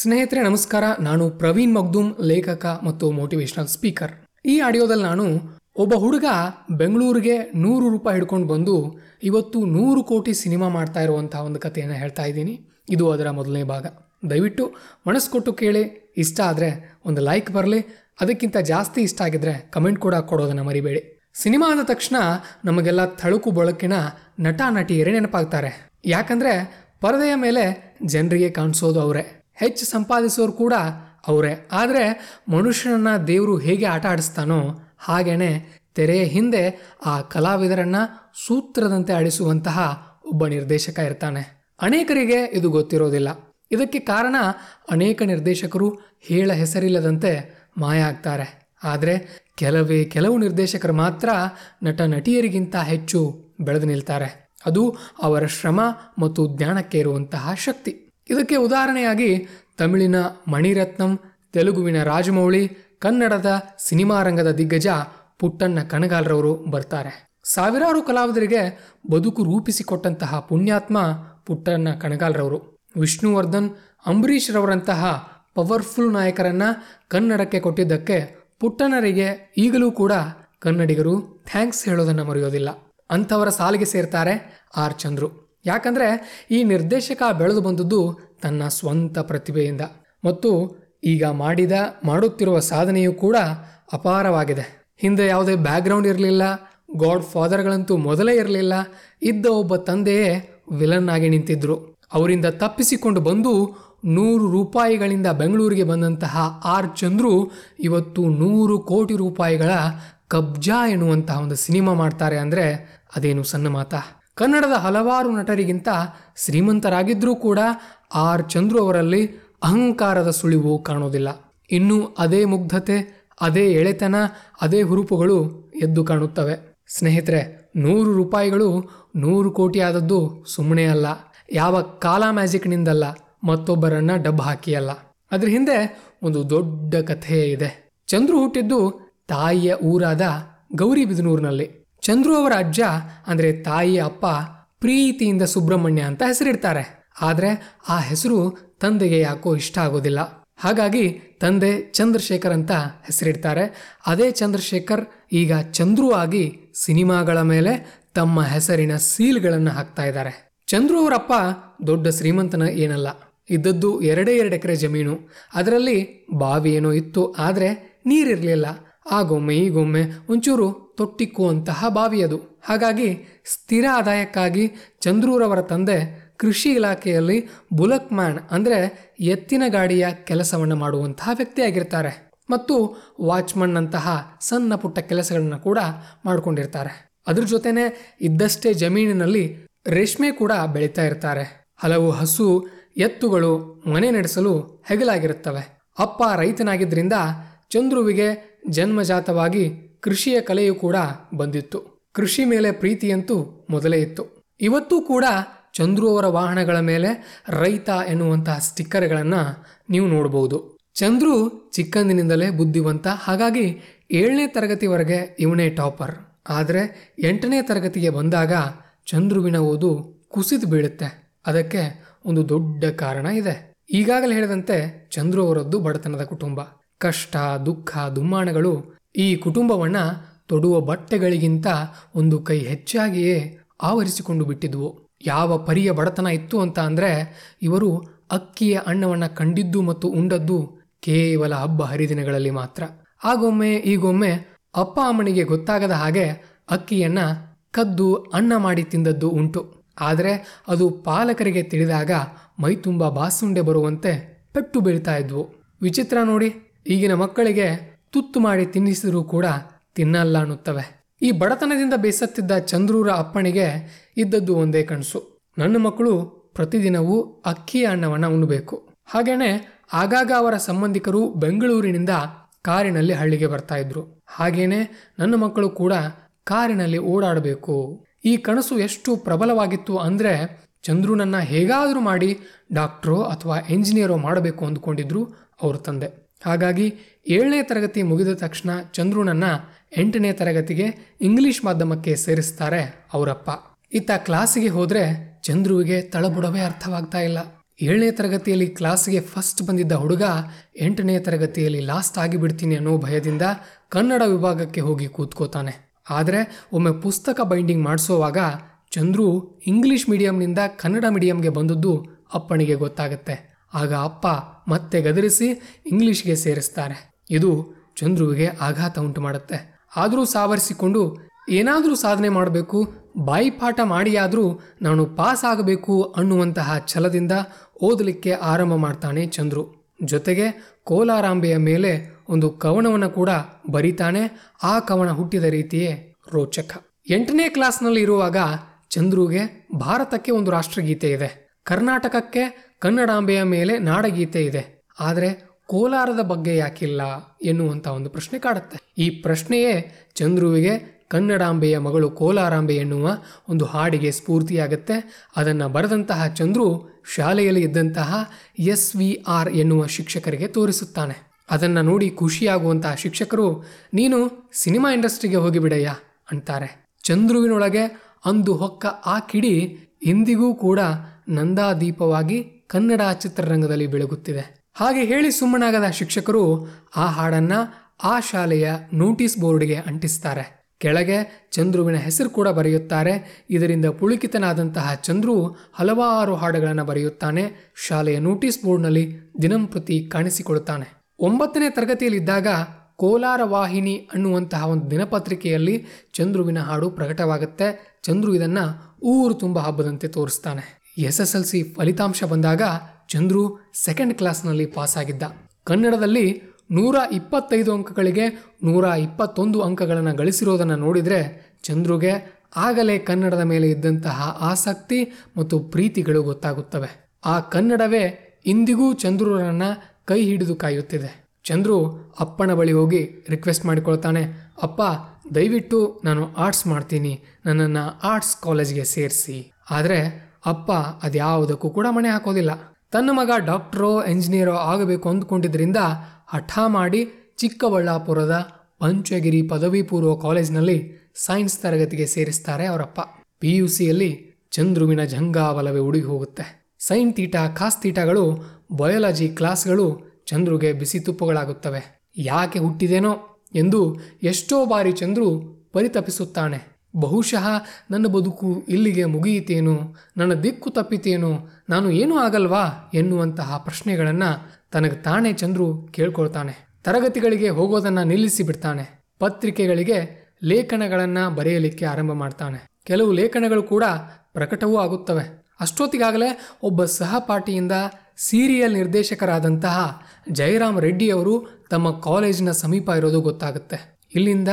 ಸ್ನೇಹಿತರೆ, ನಮಸ್ಕಾರ. ನಾನು ಪ್ರವೀಣ್ ಮಗ್ದುಮ್, ಲೇಖಕ ಮತ್ತು ಮೋಟಿವೇಶನಲ್ ಸ್ಪೀಕರ್ ಈ ಆಡಿಯೋದಲ್ಲಿ ನಾನು ಒಬ್ಬ ಹುಡುಗ ಬೆಂಗಳೂರಿಗೆ ನೂರು ರೂಪಾಯಿ ಹಿಡ್ಕೊಂಡು ಬಂದು ಇವತ್ತು ನೂರು ಕೋಟಿ ಸಿನಿಮಾ ಮಾಡ್ತಾ ಇರುವಂತಹ ಒಂದು ಕಥೆಯನ್ನು ಹೇಳ್ತಾ ಇದ್ದೀನಿ. ಇದು ಅದರ ಮೊದಲನೇ ಭಾಗ. ದಯವಿಟ್ಟು ಮನಸ್ಸು ಕೊಟ್ಟು ಕೇಳಿ. ಇಷ್ಟ ಆದರೆ ಒಂದು ಲೈಕ್ ಬರಲಿ. ಅದಕ್ಕಿಂತ ಜಾಸ್ತಿ ಇಷ್ಟ ಆಗಿದ್ರೆ ಕಮೆಂಟ್ ಕೂಡ ಕೊಡೋದನ್ನು ಮರಿಬೇಡಿ. ಸಿನಿಮಾ ಅಂದ ತಕ್ಷಣ ನಮಗೆಲ್ಲ ಥಳುಕು ಬಳಕಿನ ನಟ, ನಟಿಯರೇ ನೆನಪಾಗ್ತಾರೆ. ಯಾಕಂದರೆ ಪರದೆಯ ಮೇಲೆ ಜನರಿಗೆ ಕಾಣಿಸೋದು ಅವರೇ. ಹೆಚ್ಚು ಸಂಪಾದಿಸೋರು ಕೂಡ ಅವರೇ. ಆದರೆ ಮನುಷ್ಯನನ್ನು ದೇವರು ಹೇಗೆ ಆಟ ಆಡಿಸ್ತಾನೋ ಹಾಗೆಯೇ ತೆರೆಯ ಹಿಂದೆ ಆ ಕಲಾವಿದರನ್ನು ಸೂತ್ರದಂತೆ ಆಡಿಸುವಂತಹ ಒಬ್ಬ ನಿರ್ದೇಶಕ ಇರ್ತಾನೆ. ಅನೇಕರಿಗೆ ಇದು ಗೊತ್ತಿರೋದಿಲ್ಲ. ಇದಕ್ಕೆ ಕಾರಣ ಅನೇಕ ನಿರ್ದೇಶಕರು ಹೇಳ ಹೆಸರಿಲ್ಲದಂತೆ ಮಾಯ ಆಗ್ತಾರೆ. ಆದರೆ ಕೆಲವೇ ಕೆಲವು ನಿರ್ದೇಶಕರು ಮಾತ್ರ ನಟ ನಟಿಯರಿಗಿಂತ ಹೆಚ್ಚು ಬೆಳೆದು ನಿಲ್ತಾರೆ. ಅದು ಅವರ ಶ್ರಮ ಮತ್ತು ಜ್ಞಾನಕ್ಕೆ ಇರುವಂತಹ ಶಕ್ತಿ. ಇದಕ್ಕೆ ಉದಾಹರಣೆಯಾಗಿ ತಮಿಳಿನ ಮಣಿರತ್ನಂ, ತೆಲುಗುವಿನ ರಾಜಮೌಳಿ, ಕನ್ನಡದ ಸಿನಿಮಾ ರಂಗದ ದಿಗ್ಗಜ ಪುಟ್ಟಣ್ಣ ಕಣಗಾಲ್ರವರು ಬರ್ತಾರೆ. ಸಾವಿರಾರು ಕಲಾವಿದರಿಗೆ ಬದುಕು ರೂಪಿಸಿಕೊಟ್ಟಂತಹ ಪುಣ್ಯಾತ್ಮ ಪುಟ್ಟಣ್ಣ ಕಣಗಾಲ್ರವರು ವಿಷ್ಣುವರ್ಧನ್, ಅಂಬರೀಷ್ ರವರಂತಹ ಪವರ್ಫುಲ್ ನಾಯಕರನ್ನ ಕನ್ನಡಕ್ಕೆ ಕೊಟ್ಟಿದ್ದಕ್ಕೆ ಪುಟ್ಟಣ್ಣರಿಗೆ ಈಗಲೂ ಕೂಡ ಕನ್ನಡಿಗರು ಥ್ಯಾಂಕ್ಸ್ ಹೇಳೋದನ್ನು ಮರೆಯೋದಿಲ್ಲ. ಅಂಥವರ ಸಾಲಿಗೆ ಸೇರ್ತಾರೆ ಆರ್ ಚಂದ್ರು. ಯಾಕಂದ್ರೆ ಈ ನಿರ್ದೇಶಕ ಬೆಳೆದು ಬಂದದ್ದು ತನ್ನ ಸ್ವಂತ ಪ್ರತಿಭೆಯಿಂದ. ಮತ್ತು ಈಗ ಮಾಡಿದ, ಮಾಡುತ್ತಿರುವ ಸಾಧನೆಯೂ ಕೂಡ ಅಪಾರವಾಗಿದೆ. ಹಿಂದೆ ಯಾವುದೇ ಬ್ಯಾಕ್ಗ್ರೌಂಡ್ ಇರಲಿಲ್ಲ ಗಾಡ್ ಫಾದರ್ಗಳಂತೂ ಮೊದಲೇ ಇರಲಿಲ್ಲ, ಇದ್ದ ಒಬ್ಬ ತಂದೆಯೇ ವಿಲನ್ ಆಗಿ ನಿಂತಿದ್ರು. ಅವರಿಂದ ತಪ್ಪಿಸಿಕೊಂಡು ಬಂದು ನೂರು ರೂಪಾಯಿಗಳಿಂದ ಬೆಂಗಳೂರಿಗೆ ಬಂದಂತಹ ಆರ್ ಚಂದ್ರು ಇವತ್ತು ನೂರು ಕೋಟಿ ರೂಪಾಯಿಗಳ ಕಬ್ಜಾ ಎನ್ನುವಂತಹ ಒಂದು ಸಿನಿಮಾ ಮಾಡ್ತಾರೆ ಅಂದರೆ ಅದೇನು ಸಣ್ಣ ಮಾತಾ? ಕನ್ನಡದ ಹಲವಾರು ನಟರಿಗಿಂತ ಶ್ರೀಮಂತರಾಗಿದ್ದರೂ ಕೂಡ ಆರ್ ಚಂದ್ರು ಅವರಲ್ಲಿ ಅಹಂಕಾರದ ಸುಳಿವು ಕಾಣೋದಿಲ್ಲ. ಇನ್ನು ಅದೇ ಮುಗ್ಧತೆ, ಅದೇ ಎಳೆತನ, ಅದೇ ಹುರುಪುಗಳು ಎದ್ದು ಕಾಣುತ್ತವೆ. ಸ್ನೇಹಿತರೆ, ನೂರು ರೂಪಾಯಿಗಳು ನೂರು ಕೋಟಿ ಆದದ್ದು ಸುಮ್ಮನೆ ಅಲ್ಲ. ಯಾವ ಕಾಲ ಮ್ಯಾಜಿಕ್ನಿಂದಲ್ಲ, ಮತ್ತೊಬ್ಬರನ್ನ ಡಬ್ ಹಾಕಿ ಅಲ್ಲ ಅದ್ರ ಹಿಂದೆ ಒಂದು ದೊಡ್ಡ ಕಥೆ ಇದೆ. ಚಂದ್ರು ಹುಟ್ಟಿದ್ದು ತಾಯಿಯ ಊರಾದ ಗೌರಿಬಿದನೂರಿನಲ್ಲಿ ಚಂದ್ರು ಅವರ ಅಜ್ಜ, ಅಂದ್ರೆ ತಾಯಿ, ಅಪ್ಪ, ಪ್ರೀತಿಯಿಂದ ಸುಬ್ರಹ್ಮಣ್ಯ ಅಂತ ಹೆಸರಿಡ್ತಾರೆ. ಆದ್ರೆ ಆ ಹೆಸರು ತಂದೆಗೆ ಯಾಕೋ ಇಷ್ಟ ಆಗೋದಿಲ್ಲ. ಹಾಗಾಗಿ ತಂದೆ ಚಂದ್ರಶೇಖರ್ ಅಂತ ಹೆಸರಿಡ್ತಾರೆ. ಅದೇ ಚಂದ್ರಶೇಖರ್ ಈಗ ಚಂದ್ರು ಆಗಿ ಸಿನಿಮಾಗಳ ಮೇಲೆ ತಮ್ಮ ಹೆಸರಿನ ಸೀಲ್ಗಳನ್ನು ಹಾಕ್ತಾ ಇದ್ದಾರೆ. ಚಂದ್ರು ಅವರಪ್ಪ ದೊಡ್ಡ ಶ್ರೀಮಂತನ ಏನಲ್ಲ. ಇದ್ದದ್ದು ಎರಡೇ ಎರಡು ಎಕರೆ ಜಮೀನು. ಅದರಲ್ಲಿ ಬಾವಿ ಏನೋ ಇತ್ತು, ಆದರೆ ನೀರಿರಲಿಲ್ಲ. ಆಗೊಮ್ಮೆ ಈಗೊಮ್ಮೆ ಒಂಚೂರು ತೊಟ್ಟಿಕ್ಕುವಂತಹ ಬಾವಿ ಅದು ಹಾಗಾಗಿ ಸ್ಥಿರ ಆದಾಯಕ್ಕಾಗಿ ಚಂದ್ರೂರವರ ತಂದೆ ಕೃಷಿ ಇಲಾಖೆಯಲ್ಲಿ ಬುಲಕ್ ಮ್ಯಾನ್ ಅಂದರೆ ಎತ್ತಿನ ಗಾಡಿಯ ಕೆಲಸವನ್ನು ಮಾಡುವಂತಹ ವ್ಯಕ್ತಿಯಾಗಿರ್ತಾರೆ. ಮತ್ತು ವಾಚ್ಮನ್ ಅಂತಹ ಸಣ್ಣ ಪುಟ್ಟ ಕೆಲಸಗಳನ್ನು ಕೂಡ ಮಾಡಿಕೊಂಡಿರ್ತಾರೆ. ಅದ್ರ ಜೊತೆನೆ ಇದ್ದಷ್ಟೇ ಜಮೀನಿನಲ್ಲಿ ರೇಷ್ಮೆ ಕೂಡ ಬೆಳೀತಾ ಇರ್ತಾರೆ. ಹಲವು ಹಸು, ಎತ್ತುಗಳು ಮನೆ ನಡೆಸಲು ಹೆಗಲಾಗಿರುತ್ತವೆ. ಅಪ್ಪ ರೈತನಾಗಿದ್ದರಿಂದ ಚಂದ್ರುವಿಗೆ ಜನ್ಮಜಾತವಾಗಿ ಕೃಷಿಯ ಕಲೆಯು ಕೂಡ ಬಂದಿತ್ತು. ಕೃಷಿ ಮೇಲೆ ಪ್ರೀತಿಯಂತೂ ಮೊದಲೇ ಇತ್ತು. ಇವತ್ತೂ ಕೂಡ ಚಂದ್ರು ಅವರ ವಾಹನಗಳ ಮೇಲೆ ರೈತ ಎನ್ನುವಂತಹ ಸ್ಟಿಕ್ಕರ್ಗಳನ್ನು ನೀವು ನೋಡಬಹುದು ಚಂದ್ರು ಚಿಕ್ಕಂದಿನಿಂದಲೇ ಬುದ್ಧಿವಂತ, ಹಾಗಾಗಿ ಏಳನೇ ತರಗತಿವರೆಗೆ ಇವನೇ ಟಾಪರ್. ಆದರೆ ಎಂಟನೇ ತರಗತಿಗೆ ಬಂದಾಗ ಚಂದ್ರುವಿನ ಓದು ಕುಸಿದು ಬೀಳುತ್ತೆ. ಅದಕ್ಕೆ ಒಂದು ದೊಡ್ಡ ಕಾರಣ ಇದೆ. ಈಗಾಗಲೇ ಹೇಳಿದಂತೆ ಚಂದ್ರು ಅವರದ್ದು ಬಡತನದ ಕುಟುಂಬ. ಕಷ್ಟ, ದುಃಖ ದುಮ್ಮಾಣಗಳು ಈ ಕುಟುಂಬವನ್ನ ತೊಡುವ ಬಟ್ಟೆಗಳಿಗಿಂತ ಒಂದು ಕೈ ಹೆಚ್ಚಾಗಿಯೇ ಆವರಿಸಿಕೊಂಡು ಬಿಟ್ಟಿದ್ವು. ಯಾವ ಪರಿಯ ಬಡತನ ಇತ್ತು ಅಂತ ಅಂದರೆ ಇವರು ಅಕ್ಕಿಯ ಅನ್ನವನ್ನ ಕಂಡಿದ್ದು ಮತ್ತು ಉಂಡದ್ದು ಕೇವಲ ಹಬ್ಬ ಹರಿದಿನಗಳಲ್ಲಿ ಮಾತ್ರ. ಆಗೊಮ್ಮೆ ಈಗೊಮ್ಮೆ ಅಪ್ಪ ಅಮ್ಮನಿಗೆ ಗೊತ್ತಾಗದ ಹಾಗೆ ಅಕ್ಕಿಯನ್ನ ಕದ್ದು ಅನ್ನ ಮಾಡಿ ತಿಂದದ್ದು ಉಂಟು. ಆದರೆ ಅದು ಪಾಲಕರಿಗೆ ತಿಳಿದಾಗ ಮೈ ತುಂಬ ಬಾಸುಂಡೆ ಬರುವಂತೆ ಪೆಟ್ಟು ಬೀಳ್ತಾ ಇದ್ವು. ವಿಚಿತ್ರ ನೋಡಿ. ಈಗಿನ ಮಕ್ಕಳಿಗೆ ತುತ್ತು ಮಾಡಿ ತಿನ್ನಿಸಿದರೂ ಕೂಡ ತಿನ್ನಲ್ಲ ಅನ್ನುತ್ತವೆ. ಈ ಬಡತನದಿಂದ ಬೇಸತ್ತಿದ್ದ ಚಂದ್ರೂರ ಅಪ್ಪಣಿಗೆ ಇದ್ದದ್ದು ಒಂದೇ ಕನಸು. ನನ್ನ ಮಕ್ಕಳು ಪ್ರತಿದಿನವೂ ಅಕ್ಕಿಯ ಅನ್ನವನ್ನು ಉಣ್ಣಬೇಕು ಹಾಗೆಯೇ ಆಗಾಗ ಅವರ ಸಂಬಂಧಿಕರು ಬೆಂಗಳೂರಿನಿಂದ ಕಾರಿನಲ್ಲಿ ಹಳ್ಳಿಗೆ ಬರ್ತಾ ಇದ್ರು. ಹಾಗೇನೆ ನನ್ನ ಮಕ್ಕಳು ಕೂಡ ಕಾರಿನಲ್ಲಿ ಓಡಾಡಬೇಕು. ಈ ಕನಸು ಎಷ್ಟು ಪ್ರಬಲವಾಗಿತ್ತು ಅಂದ್ರೆ ಚಂದ್ರುನನ್ನ ಹೇಗಾದರೂ ಮಾಡಿ ಡಾಕ್ಟ್ರೋ ಅಥವಾ ಎಂಜಿನಿಯರೋ ಮಾಡಬೇಕು ಅಂದ್ಕೊಂಡಿದ್ರು ಅವರ ತಂದೆ. ಹಾಗಾಗಿ ಏಳನೇ ತರಗತಿ ಮುಗಿದ ತಕ್ಷಣ ಚಂದ್ರುನನ್ನು ಎಂಟನೇ ತರಗತಿಗೆ ಇಂಗ್ಲಿಷ್ ಮಾಧ್ಯಮಕ್ಕೆ ಸೇರಿಸ್ತಾರೆ ಅವರಪ್ಪ. ಇತ್ತ ಕ್ಲಾಸಿಗೆ ಹೋದರೆ ಚಂದ್ರುವಿಗೆ ತಳಬುಡವೇ ಅರ್ಥವಾಗ್ತಾ ಇಲ್ಲ. ಏಳನೇ ತರಗತಿಯಲ್ಲಿ ಕ್ಲಾಸ್ಗೆ ಫಸ್ಟ್ ಬಂದಿದ್ದ ಹುಡುಗ ಎಂಟನೇ ತರಗತಿಯಲ್ಲಿ ಲಾಸ್ಟ್ ಆಗಿಬಿಡ್ತೀನಿ ಅನ್ನೋ ಭಯದಿಂದ ಕನ್ನಡ ವಿಭಾಗಕ್ಕೆ ಹೋಗಿ ಕೂತ್ಕೋತಾನೆ. ಆದರೆ ಒಮ್ಮೆ ಪುಸ್ತಕ ಬೈಂಡಿಂಗ್ ಮಾಡಿಸೋವಾಗ ಚಂದ್ರು ಇಂಗ್ಲಿಷ್ ಮೀಡಿಯಂನಿಂದ ಕನ್ನಡ ಮೀಡಿಯಂಗೆ ಬಂದದ್ದು ಅಪ್ಪನಿಗೆ ಗೊತ್ತಾಗುತ್ತೆ. ಆಗ ಅಪ್ಪ ಮತ್ತೆ ಗದರಿಸಿ ಇಂಗ್ಲಿಷ್ಗೆ ಸೇರಿಸ್ತಾರೆ ಇದು ಚಂದ್ರುವಿಗೆ ಆಘಾತ ಉಂಟು ಮಾಡುತ್ತೆ. ಆದರೂ ಸಾವರಿಸಿಕೊಂಡು, ಏನಾದರೂ ಸಾಧನೆ ಮಾಡಬೇಕು ಬಾಯಿಪಾಠ ಮಾಡಿಯಾದರೂ ನಾನು ಪಾಸ್ ಆಗಬೇಕು ಅನ್ನುವಂತಹ ಛಲದಿಂದ ಓದಲಿಕ್ಕೆ ಆರಂಭ ಮಾಡ್ತಾನೆ ಚಂದ್ರು. ಜೊತೆಗೆ ಕೋಲಾರಾಂಬೆಯ ಮೇಲೆ ಒಂದು ಕವನವನ್ನು ಕೂಡ ಬರೀತಾನೆ, ಆ ಕವನ ಹುಟ್ಟಿದ ರೀತಿಯೇ ರೋಚಕ. ಎಂಟನೇ ಕ್ಲಾಸ್ನಲ್ಲಿ ಇರುವಾಗ ಚಂದ್ರುಗೆ ಭಾರತಕ್ಕೆ ಒಂದು ರಾಷ್ಟ್ರಗೀತೆ ಇದೆ. ಕರ್ನಾಟಕಕ್ಕೆ ಕನ್ನಡಾಂಬೆಯ ಮೇಲೆ ನಾಡಗೀತೆ ಇದೆ. ಆದರೆ ಕೋಲಾರದ ಬಗ್ಗೆ ಯಾಕಿಲ್ಲ ಎನ್ನುವಂಥ ಒಂದು ಪ್ರಶ್ನೆ ಕಾಡುತ್ತೆ. ಈ ಪ್ರಶ್ನೆಯೇ ಚಂದ್ರುವಿಗೆ ಕನ್ನಡಾಂಬೆಯ ಮಗಳು ಕೋಲಾರಾಂಬೆ ಎನ್ನುವ ಒಂದು ಹಾಡಿಗೆ ಸ್ಫೂರ್ತಿಯಾಗುತ್ತೆ. ಅದನ್ನು ಬರೆದಂತಹ ಚಂದ್ರು ಶಾಲೆಯಲ್ಲಿ ಇದ್ದಂತಹ ಎಸ್ ವಿ ಆರ್ ಎನ್ನುವ ಶಿಕ್ಷಕರಿಗೆ ತೋರಿಸುತ್ತಾನೆ. ಅದನ್ನು ನೋಡಿ ಖುಷಿಯಾಗುವಂತಹ ಶಿಕ್ಷಕರು, ನೀನು ಸಿನಿಮಾ ಇಂಡಸ್ಟ್ರಿಗೆ ಹೋಗಿಬಿಡಯ್ಯ ಅಂತಾರೆ. ಚಂದ್ರುವಿನೊಳಗೆ ಅಂದು ಹೊಕ್ಕ ಆ ಕಿಡಿ ಇಂದಿಗೂ ಕೂಡ ನಂದಾದೀಪವಾಗಿ ಕನ್ನಡ ಚಿತ್ರರಂಗದಲ್ಲಿ ಬೆಳಗುತ್ತಿದೆ. ಹಾಗೆ ಹೇಳಿ ಸುಮ್ಮನಾಗದ ಶಿಕ್ಷಕರು ಆ ಹಾಡನ್ನ ಆ ಶಾಲೆಯ ನೋಟಿಸ್ ಬೋರ್ಡ್ಗೆ ಅಂಟಿಸ್ತಾರೆ. ಕೆಳಗೆ ಚಂದ್ರುವಿನ ಹೆಸರು ಕೂಡ ಬರೆಯುತ್ತಾರೆ. ಇದರಿಂದ ಪುಳುಕಿತನಾದಂತಹ ಚಂದ್ರು ಹಲವಾರು ಹಾಡುಗಳನ್ನು ಬರೆಯುತ್ತಾನೆ. ಶಾಲೆಯ ನೋಟಿಸ್ ಬೋರ್ಡ್ನಲ್ಲಿ ದಿನಂಪ್ರತಿ ಕಾಣಿಸಿಕೊಳ್ಳುತ್ತಾನೆ ಒಂಬತ್ತನೇ ತರಗತಿಯಲ್ಲಿದ್ದಾಗ ಕೋಲಾರ ವಾಹಿನಿ ಅನ್ನುವಂತಹ ಒಂದು ದಿನಪತ್ರಿಕೆಯಲ್ಲಿ ಚಂದ್ರುವಿನ ಹಾಡು ಪ್ರಕಟವಾಗುತ್ತೆ. ಚಂದ್ರು ಇದನ್ನು ಊರು ತುಂಬ ಹಬ್ಬದಂತೆ ತೋರಿಸ್ತಾನೆ. ಎಸ್ ಎಸ್ ಎಲ್ ಸಿ ಫಲಿತಾಂಶ ಬಂದಾಗ ಚಂದ್ರು ಸೆಕೆಂಡ್ ಕ್ಲಾಸ್ನಲ್ಲಿ ಪಾಸ್ ಆಗಿದ್ದ. ಕನ್ನಡದಲ್ಲಿ ನೂರ ಇಪ್ಪತ್ತೈದು ಅಂಕಗಳಿಗೆ ನೂರ ಇಪ್ಪತ್ತೊಂದು ಅಂಕಗಳನ್ನು ಗಳಿಸಿರೋದನ್ನು ನೋಡಿದರೆ ಚಂದ್ರುಗೆ ಆಗಲೇ ಕನ್ನಡದ ಮೇಲೆ ಇದ್ದಂತಹ ಆಸಕ್ತಿ ಮತ್ತು ಪ್ರೀತಿಗಳು ಗೊತ್ತಾಗುತ್ತವೆ. ಆ ಕನ್ನಡವೇ ಇಂದಿಗೂ ಚಂದ್ರುರನ್ನ ಕೈ ಹಿಡಿದು ಕಾಯುತ್ತಿದೆ. ಚಂದ್ರು ಅಪ್ಪನ ಬಳಿ ಹೋಗಿ ರಿಕ್ವೆಸ್ಟ್ ಮಾಡಿಕೊಳ್ತಾನೆ, ಅಪ್ಪ, ದಯವಿಟ್ಟು ನಾನು ಆರ್ಟ್ಸ್ ಮಾಡ್ತೀನಿ. ನನ್ನನ್ನು ಆರ್ಟ್ಸ್ ಕಾಲೇಜ್ಗೆ ಸೇರಿಸಿ. ಆದರೆ ಅಪ್ಪ ಅದ್ಯಾವುದಕ್ಕೂ ಕೂಡ ಮಣೆ ಹಾಕೋದಿಲ್ಲ. ತನ್ನ ಮಗ ಡಾಕ್ಟ್ರೋ, ಎಂಜಿನಿಯರೋ ಆಗಬೇಕು ಅಂದ್ಕೊಂಡಿದ್ದರಿಂದ ಹಠ ಮಾಡಿ ಚಿಕ್ಕಬಳ್ಳಾಪುರದ ಪಂಚಗಿರಿ ಪದವಿ ಪೂರ್ವ ಕಾಲೇಜಿನಲ್ಲಿ ಸೈನ್ಸ್ ತರಗತಿಗೆ ಸೇರಿಸ್ತಾರೆ ಅವರಪ್ಪ. ಪಿ ಯು ಸಿಯಲ್ಲಿ ಚಂದ್ರುವಿನ ಜಂಗಾವಲವೇ ಉಡುಗಿ ಹೋಗುತ್ತೆ ಸೈನ್ ತೀಟ, ಖಾಸ್ ತೀಟಗಳು, ಬಯಾಲಜಿ ಕ್ಲಾಸ್ಗಳು ಚಂದ್ರುಗೆ ಬಿಸಿ ತುಪ್ಪಗಳಾಗುತ್ತವೆ. ಯಾಕೆ ಹುಟ್ಟಿದೇನೋ ಎಂದು ಎಷ್ಟೋ ಬಾರಿ ಚಂದ್ರು ಪರಿತಪಿಸುತ್ತಾನೆ. ಬಹುಶಃ ನನ್ನ ಬದುಕು ಇಲ್ಲಿಗೆ ಮುಗಿಯಿತೇನು? ನನ್ನ ದಿಕ್ಕು ತಪ್ಪಿತೇನೋ? ನಾನು ಏನೂ ಆಗಲ್ವಾ? ಎನ್ನುವಂತಹ ಪ್ರಶ್ನೆಗಳನ್ನು ತನಗೆ ತಾನೇ ಚಂದ್ರು ಕೇಳ್ಕೊಳ್ತಾನೆ. ತರಗತಿಗಳಿಗೆ ಹೋಗೋದನ್ನ ನಿಲ್ಲಿಸಿ ಬಿಡ್ತಾನೆ. ಪತ್ರಿಕೆಗಳಿಗೆ ಲೇಖನಗಳನ್ನು ಬರೆಯಲಿಕ್ಕೆ ಆರಂಭ ಮಾಡ್ತಾನೆ. ಕೆಲವು ಲೇಖನಗಳು ಕೂಡ ಪ್ರಕಟವೂ ಆಗುತ್ತವೆ. ಅಷ್ಟೊತ್ತಿಗಾಗಲೇ ಒಬ್ಬ ಸಹಪಾಠಿಯಿಂದ ಸೀರಿಯಲ್ ನಿರ್ದೇಶಕರಾದಂತಹ ಜಯರಾಮ್ ರೆಡ್ಡಿ ಅವರು ತಮ್ಮ ಕಾಲೇಜಿನ ಸಮೀಪ ಇರೋದು ಗೊತ್ತಾಗುತ್ತೆ. ಇಲ್ಲಿಂದ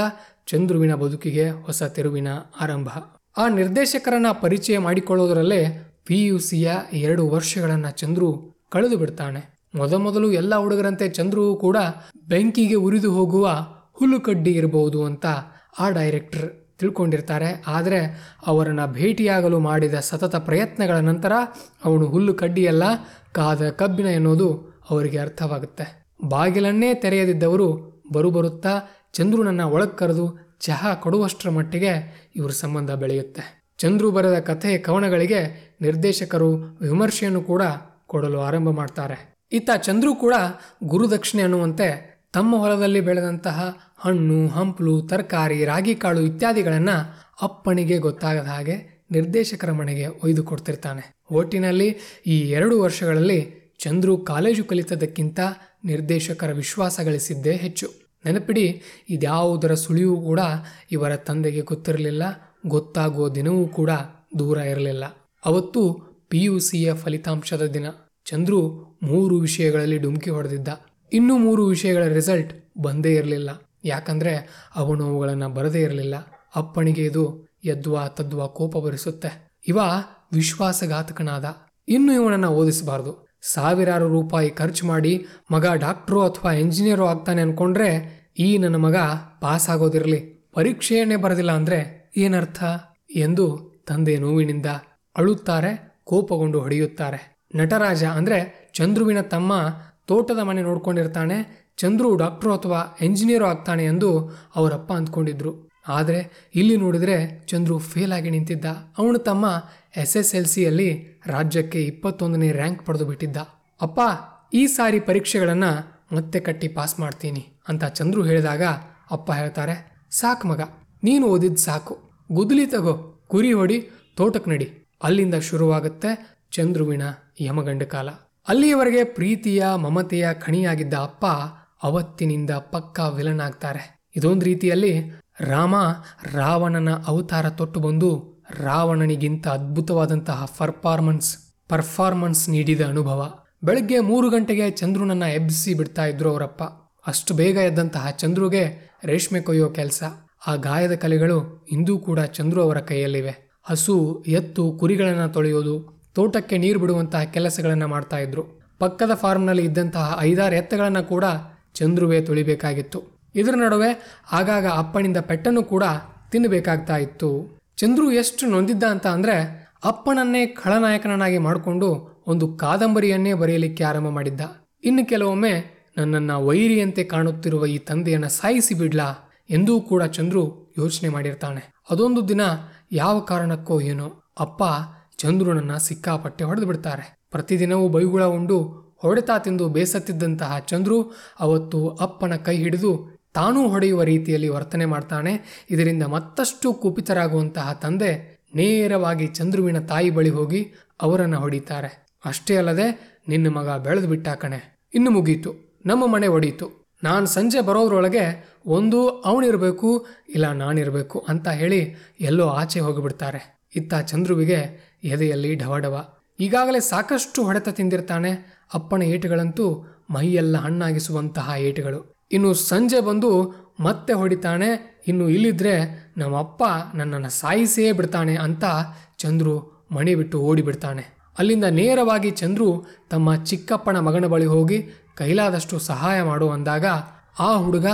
ಚಂದ್ರುವಿನ ಬದುಕಿಗೆ ಹೊಸ ತಿರುವಿನ ಆರಂಭ. ಆ ನಿರ್ದೇಶಕರನ್ನ ಪರಿಚಯ ಮಾಡಿಕೊಳ್ಳೋದರಲ್ಲೇ ಪಿ ಯು ಸಿಯ ಎರಡು ವರ್ಷಗಳನ್ನು ಚಂದ್ರು ಕಳೆದು ಬಿಡ್ತಾನೆ. ಮೊದಮೊದಲು ಎಲ್ಲ ಹುಡುಗರಂತೆ ಚಂದ್ರು ಕೂಡ ಬೆಂಕಿಗೆ ಉರಿದು ಹೋಗುವ ಹುಲ್ಲುಕಡ್ಡಿ ಇರಬಹುದು ಅಂತ ಆ ಡೈರೆಕ್ಟರ್ ತಿಳ್ಕೊಂಡಿರ್ತಾರೆ. ಆದರೆ ಅವರನ್ನು ಭೇಟಿಯಾಗಲು ಮಾಡಿದ ಸತತ ಪ್ರಯತ್ನಗಳ ನಂತರ ಅವನು ಹುಲ್ಲು ಕಡ್ಡಿಯಲ್ಲ ಕಾದ ಕಬ್ಬಿನ ಎನ್ನುವುದು ಅವರಿಗೆ ಅರ್ಥವಾಗುತ್ತೆ. ಬಾಗಿಲನ್ನೇ ತೆರೆಯದಿದ್ದವರು ಬರುಬರುತ್ತಾ ಚಂದ್ರುನನ್ನ ಒಳಗೆ ಕರೆದು ಚಹಾ ಕೊಡುವಷ್ಟರ ಮಟ್ಟಿಗೆ ಇವ್ರ ಸಂಬಂಧ ಬೆಳೆಯುತ್ತೆ. ಚಂದ್ರು ಬರೆದ ಕಥೆ ಕವನಗಳಿಗೆ ನಿರ್ದೇಶಕರು ವಿಮರ್ಶೆಯನ್ನು ಕೂಡ ಕೊಡಲು ಆರಂಭ ಮಾಡ್ತಾರೆ. ಇತ್ತ ಚಂದ್ರು ಕೂಡ ಗುರುದಕ್ಷಿಣೆ ಅನ್ನುವಂತೆ ತಮ್ಮ ಹೊಲದಲ್ಲಿ ಬೆಳೆದಂತಹ ಹಣ್ಣು, ಹಂಪಲು, ತರಕಾರಿ, ರಾಗಿ, ಕಾಳು ಇತ್ಯಾದಿಗಳನ್ನು ಅಪ್ಪಣಿಗೆ ಗೊತ್ತಾಗದ ಹಾಗೆ ನಿರ್ದೇಶಕರ ಮನೆಗೆ ಒಯ್ದು ಕೊಡ್ತಿರ್ತಾನೆ. ಒಟ್ಟಿನಲ್ಲಿ ಈ ಎರಡು ವರ್ಷಗಳಲ್ಲಿ ಚಂದ್ರು ಕಾಲೇಜು ಕಲಿತದಕ್ಕಿಂತ ನಿರ್ದೇಶಕರ ವಿಶ್ವಾಸ ಗಳಿಸಿದ್ದೇ ಹೆಚ್ಚು. ನೆನಪಿಡಿ, ಇದ್ಯಾವುದರ ಸುಳಿವು ಕೂಡ ಇವರ ತಂದೆಗೆ ಗೊತ್ತಿರಲಿಲ್ಲ, ಗೊತ್ತಾಗುವ ದಿನವೂ ಕೂಡ ದೂರ ಇರಲಿಲ್ಲ. ಅವತ್ತು ಪಿ ಯು ಸಿಯ ಫಲಿತಾಂಶದ ದಿನ. ಚಂದ್ರು ಮೂರು ವಿಷಯಗಳಲ್ಲಿ ಡುಮ್ಕಿ ಹೊಡೆದಿದ್ದ. ಇನ್ನೂ ಮೂರು ವಿಷಯಗಳ ರಿಸಲ್ಟ್ ಬಂದೇ ಇರಲಿಲ್ಲ. ಯಾಕಂದ್ರೆ ಅವನು ಅವುಗಳನ್ನು ಬರದೇ ಇರಲಿಲ್ಲ. ಅಪ್ಪನಿಗೆ ಇದು ಯದ್ವಾ ತದ್ವಾ ಕೋಪ ಬರಿಸುತ್ತೆ. ಇವ ವಿಶ್ವಾಸಘಾತಕನಾದ. ಇನ್ನು ಇವನನ್ನ ಓದಿಸಬಾರ್ದು. ಸಾವಿರಾರು ರೂಪಾಯಿ ಖರ್ಚು ಮಾಡಿ ಮಗ ಡಾಕ್ಟ್ರು ಅಥವಾ ಇಂಜಿನಿಯರು ಆಗ್ತಾನೆ ಅನ್ಕೊಂಡ್ರೆ ಈ ನನ್ನ ಮಗ ಪಾಸ್ ಆಗೋದಿರಲಿ ಪರೀಕ್ಷೆಯನ್ನೇ ಬರೆದಿಲ್ಲ ಅಂದ್ರೆ ಏನರ್ಥ? ಎಂದು ತಂದೆ ನೋವಿನಿಂದ ಅಳುತ್ತಾರೆ, ಕೋಪಗೊಂಡು ಹೊಡೆಯುತ್ತಾರೆ. ನಟರಾಜ ಅಂದ್ರೆ ಚಂದ್ರುವಿನ ತಮ್ಮ ತೋಟದ ಮನೆ ನೋಡ್ಕೊಂಡಿರ್ತಾನೆ, ಚಂದ್ರು ಡಾಕ್ಟ್ರು ಅಥವಾ ಎಂಜಿನಿಯರು ಆಗ್ತಾನೆ ಎಂದು ಅವರಪ್ಪ ಅಂದ್ಕೊಂಡಿದ್ರು. ಆದರೆ ಇಲ್ಲಿ ನೋಡಿದ್ರೆ ಚಂದ್ರು ಫೇಲ್ ಆಗಿ ನಿಂತಿದ್ದ. ಅವನು ತಮ್ಮ ಎಸ್ ಎಸ್ ಎಲ್ ಸಿಯಲ್ಲಿ ರಾಜ್ಯಕ್ಕೆ ಇಪ್ಪತ್ತೊಂದನೇ ರ್ಯಾಂಕ್ ಪಡೆದು ಬಿಟ್ಟಿದ್ದ ಅಪ್ಪ, ಈ ಸಾರಿ ಪರೀಕ್ಷೆಗಳನ್ನ ಮತ್ತೆ ಕಟ್ಟಿ ಪಾಸ್ ಮಾಡ್ತೀನಿ ಅಂತ ಚಂದ್ರು ಹೇಳಿದಾಗ ಅಪ್ಪ ಹೇಳ್ತಾರೆ, ಸಾಕು ಮಗ, ನೀನು ಓದಿದ್ದು ಸಾಕು. ಗುದ್ಲಿ ತಗೋ, ಕುರಿ ಹೊಡಿ ತೋಟಕ್ಕೆ ನಡಿ. ಅಲ್ಲಿಂದ ಶುರುವಾಗುತ್ತೆ ಚಂದ್ರುವಿನ ಯಮಗಂಡ ಕಾಲ. ಅಲ್ಲಿಯವರೆಗೆ ಪ್ರೀತಿಯ, ಮಮತೆಯ ಖಣಿಯಾಗಿದ್ದ ಅಪ್ಪ ಅವತ್ತಿನಿಂದ ಪಕ್ಕಾ ವಿಲನ್ ಆಗ್ತಾರೆ. ಇದೊಂದು ರೀತಿಯಲ್ಲಿ ರಾಮ ರಾವಣನ ಅವತಾರ ತೊಟ್ಟು ಬಂದು ರಾವಣನಿಗಿಂತ ಅದ್ಭುತವಾದಂತಹ ಪರ್ಫಾರ್ಮೆನ್ಸ್ ಪರ್ಫಾರ್ಮೆನ್ಸ್ ನೀಡಿದ ಅನುಭವ. ಬೆಳಗ್ಗೆ ಮೂರು ಗಂಟೆಗೆ ಚಂದ್ರುನನ್ನ ಎಬ್ಬಿಸಿ ಬಿಡ್ತಾ ಇದ್ರು ಅವರಪ್ಪ. ಅಷ್ಟು ಬೇಗ ಎದ್ದಂತಹ ಚಂದ್ರುಗೆ ರೇಷ್ಮೆ ಕೊಯ್ಯೋ ಕೆಲಸ. ಆ ಗಾಯದ ಕಲೆಗಳು ಇಂದೂ ಕೂಡ ಚಂದ್ರು ಅವರ ಕೈಯಲ್ಲಿವೆ. ಹಸು, ಎತ್ತು, ಕುರಿಗಳನ್ನು ತೊಳೆಯೋದು, ತೋಟಕ್ಕೆ ನೀರು ಬಿಡುವಂತಹ ಕೆಲಸಗಳನ್ನು ಮಾಡ್ತಾ ಇದ್ರು. ಪಕ್ಕದ ಫಾರ್ಮ್ನಲ್ಲಿ ಇದ್ದಂತಹ ಐದಾರು ಎತ್ತಗಳನ್ನು ಕೂಡ ಚಂದ್ರುವೆ ತೊಳಿಬೇಕಾಗಿತ್ತು. ಇದರ ನಡುವೆ ಆಗಾಗ ಅಪ್ಪನಿಂದ ಪೆಟ್ಟನ್ನು ಕೂಡ ತಿನ್ನಬೇಕಾಗ್ತಾ ಇತ್ತು. ಚಂದ್ರು ಎಷ್ಟು ನೊಂದಿದ್ದ ಅಂತ ಅಂದ್ರೆ ಅಪ್ಪನನ್ನೇ ಖಳನಾಯಕನನ್ನಾಗಿ ಮಾಡಿಕೊಂಡು ಒಂದು ಕಾದಂಬರಿಯನ್ನೇ ಬರೆಯಲಿಕ್ಕೆ ಆರಂಭ ಮಾಡಿದ್ದ. ಇನ್ನು ಕೆಲವೊಮ್ಮೆ ನನ್ನನ್ನ ವೈರಿಯಂತೆ ಕಾಣುತ್ತಿರುವ ಈ ತಂದೆಯನ್ನು ಸಾಯಿಸಿ ಬಿಡ್ಲಾ ಎಂದೂ ಕೂಡ ಚಂದ್ರು ಯೋಚನೆ ಮಾಡಿರ್ತಾನೆ. ಅದೊಂದು ದಿನ ಯಾವ ಕಾರಣಕ್ಕೋ ಏನೋ ಅಪ್ಪ ಚಂದ್ರುನನ್ನ ಸಿಕ್ಕಾಪಟ್ಟೆ ಹೊಡೆದು ಬಿಡ್ತಾರೆ. ಪ್ರತಿದಿನವೂ ಬೈಗುಳ ಉಂಡು ಹೊಡೆತ ತಿಂದು ಬೇಸತ್ತಿದ್ದಂತಹ ಚಂದ್ರು ಅವತ್ತು ಅಪ್ಪನ ಕೈ ಹಿಡಿದು ತಾನೂ ಹೊಡೆಯುವ ರೀತಿಯಲ್ಲಿ ವರ್ತನೆ ಮಾಡ್ತಾನೆ. ಇದರಿಂದ ಮತ್ತಷ್ಟು ಕುಪಿತರಾಗುವಂತಹ ತಂದೆ ನೇರವಾಗಿ ಚಂದ್ರುವಿನ ತಾಯಿ ಬಳಿ ಹೋಗಿ ಅವರನ್ನು ಹೊಡಿತಾರೆ. ಅಷ್ಟೇ ಅಲ್ಲದೆ ನಿನ್ನ ಮಗ ಬೆಳೆದು ಬಿಟ್ಟ ಕಣೆ. ಇನ್ನು ಮುಗೀತು. ನಮ್ಮ ಮನೆ ಒಡೀತು. ನಾನು ಸಂಜೆ ಬರೋದ್ರೊಳಗೆ ಒಂದು ಅವನಿರಬೇಕು, ಇಲ್ಲ ನಾನಿರಬೇಕು ಅಂತ ಹೇಳಿ ಎಲ್ಲೋ ಆಚೆ ಹೋಗಿಬಿಡ್ತಾರೆ. ಇತ್ತ ಚಂದ್ರುವಿಗೆ ಎದೆಯಲ್ಲಿ ಢವಢವ. ಈಗಾಗಲೇ ಸಾಕಷ್ಟು ಹೊಡೆತ ತಿಂದಿರ್ತಾನೆ. ಅಪ್ಪನ ಏಟುಗಳಂತೂ ಮೈಯೆಲ್ಲ ಹಣ್ಣಾಗಿಸುವಂತಹ ಏಟುಗಳು. ಇನ್ನು ಸಂಜೆ ಬಂದು ಮತ್ತೆ ಹೊಡಿತಾನೆ ಇನ್ನು ಇಲ್ಲಿದ್ರೆ ನಮ್ಮಪ್ಪ ನನ್ನನ್ನು ಸಾಯಿಸೇ ಬಿಡ್ತಾನೆ ಅಂತ ಚಂದ್ರು ಮಣಿ ಬಿಟ್ಟು ಓಡಿಬಿಡ್ತಾನೆ ಅಲ್ಲಿಂದ ನೇರವಾಗಿ ಚಂದ್ರು ತಮ್ಮ ಚಿಕ್ಕಪ್ಪನ ಮಗನ ಬಳಿ ಹೋಗಿ ಕೈಲಾದಷ್ಟು ಸಹಾಯ ಮಾಡು ಅಂದಾಗ ಆ ಹುಡುಗ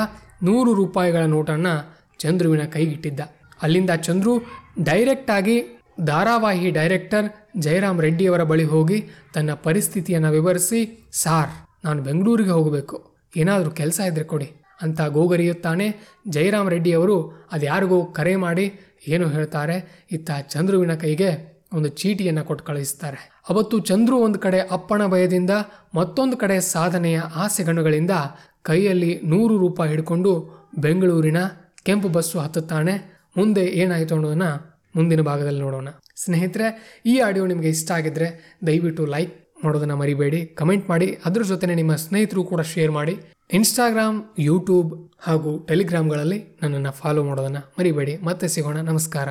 ನೂರು ರೂಪಾಯಿಗಳ ನೋಟನ್ನು ಚಂದ್ರುವಿನ ಕೈಗಿಟ್ಟಿದ್ದ. ಅಲ್ಲಿಂದ ಚಂದ್ರು ಡೈರೆಕ್ಟಾಗಿ ಧಾರಾವಾಹಿ ಡೈರೆಕ್ಟರ್ ಜಯರಾಮ್ ರೆಡ್ಡಿಯವರ ಬಳಿ ಹೋಗಿ ತನ್ನ ಪರಿಸ್ಥಿತಿಯನ್ನು ವಿವರಿಸಿ, ಸಾರ್, ನಾನು ಬೆಂಗಳೂರಿಗೆ ಹೋಗಬೇಕು. ಏನಾದರೂ ಕೆಲಸ ಇದ್ದರೆ ಕೊಡಿ. ಅಂತ ಗೋಗರಿಯುತ್ತಾನೆ. ಜಯರಾಮ್ ರೆಡ್ಡಿಯವರು ಅವರು ಯಾರಿಗೂ ಕರೆ ಮಾಡಿ ಏನು ಹೇಳ್ತಾರೆ? ಇತ್ತ ಚಂದ್ರುವಿನ ಕೈಗೆ ಒಂದು ಚೀಟಿಯನ್ನು ಕೊಟ್ಟು ಕಳಿಸ್ತಾರೆ. ಅವತ್ತು ಚಂದ್ರು ಒಂದು ಕಡೆ ಅಪ್ಪಣ ಭಯದಿಂದ, ಮತ್ತೊಂದು ಕಡೆ ಸಾಧನೆಯ ಆಸೆಗಣ್ಣುಗಳಿಂದ ಕೈಯಲ್ಲಿ ನೂರು ರೂಪಾಯಿ ಹಿಡ್ಕೊಂಡು ಬೆಂಗಳೂರಿನ ಕೆಂಪು ಬಸ್ಸು ಹತ್ತುತ್ತಾನೆ. ಮುಂದೆ ಏನಾಯಿತು ಅನ್ನೋದನ್ನು ಮುಂದಿನ ಭಾಗದಲ್ಲಿ ನೋಡೋಣ. ಸ್ನೇಹಿತರೆ, ಈ ಆಡಿಯೋ ನಿಮಗೆ ಇಷ್ಟ ಆಗಿದ್ರೆ ದಯವಿಟ್ಟು ಲೈಕ್ ಮಾಡೋದನ್ನು ಮರಿಬೇಡಿ, ಕಮೆಂಟ್ ಮಾಡಿ. ಅದ್ರ ಜೊತೆ ನಿಮ್ಮ ಸ್ನೇಹಿತರು ಕೂಡ ಶೇರ್ ಮಾಡಿ. ಇನ್ಸ್ಟಾಗ್ರಾಮ್ ಯೂಟ್ಯೂಬ್ ಹಾಗೂ ಟೆಲಿಗ್ರಾಮ್ಗಳಲ್ಲಿ ನನ್ನನ್ನು ಫಾಲೋ ಮಾಡೋದನ್ನು ಮರಿಬೇಡಿ. ಮತ್ತೆ ಸಿಗೋಣ. ನಮಸ್ಕಾರ.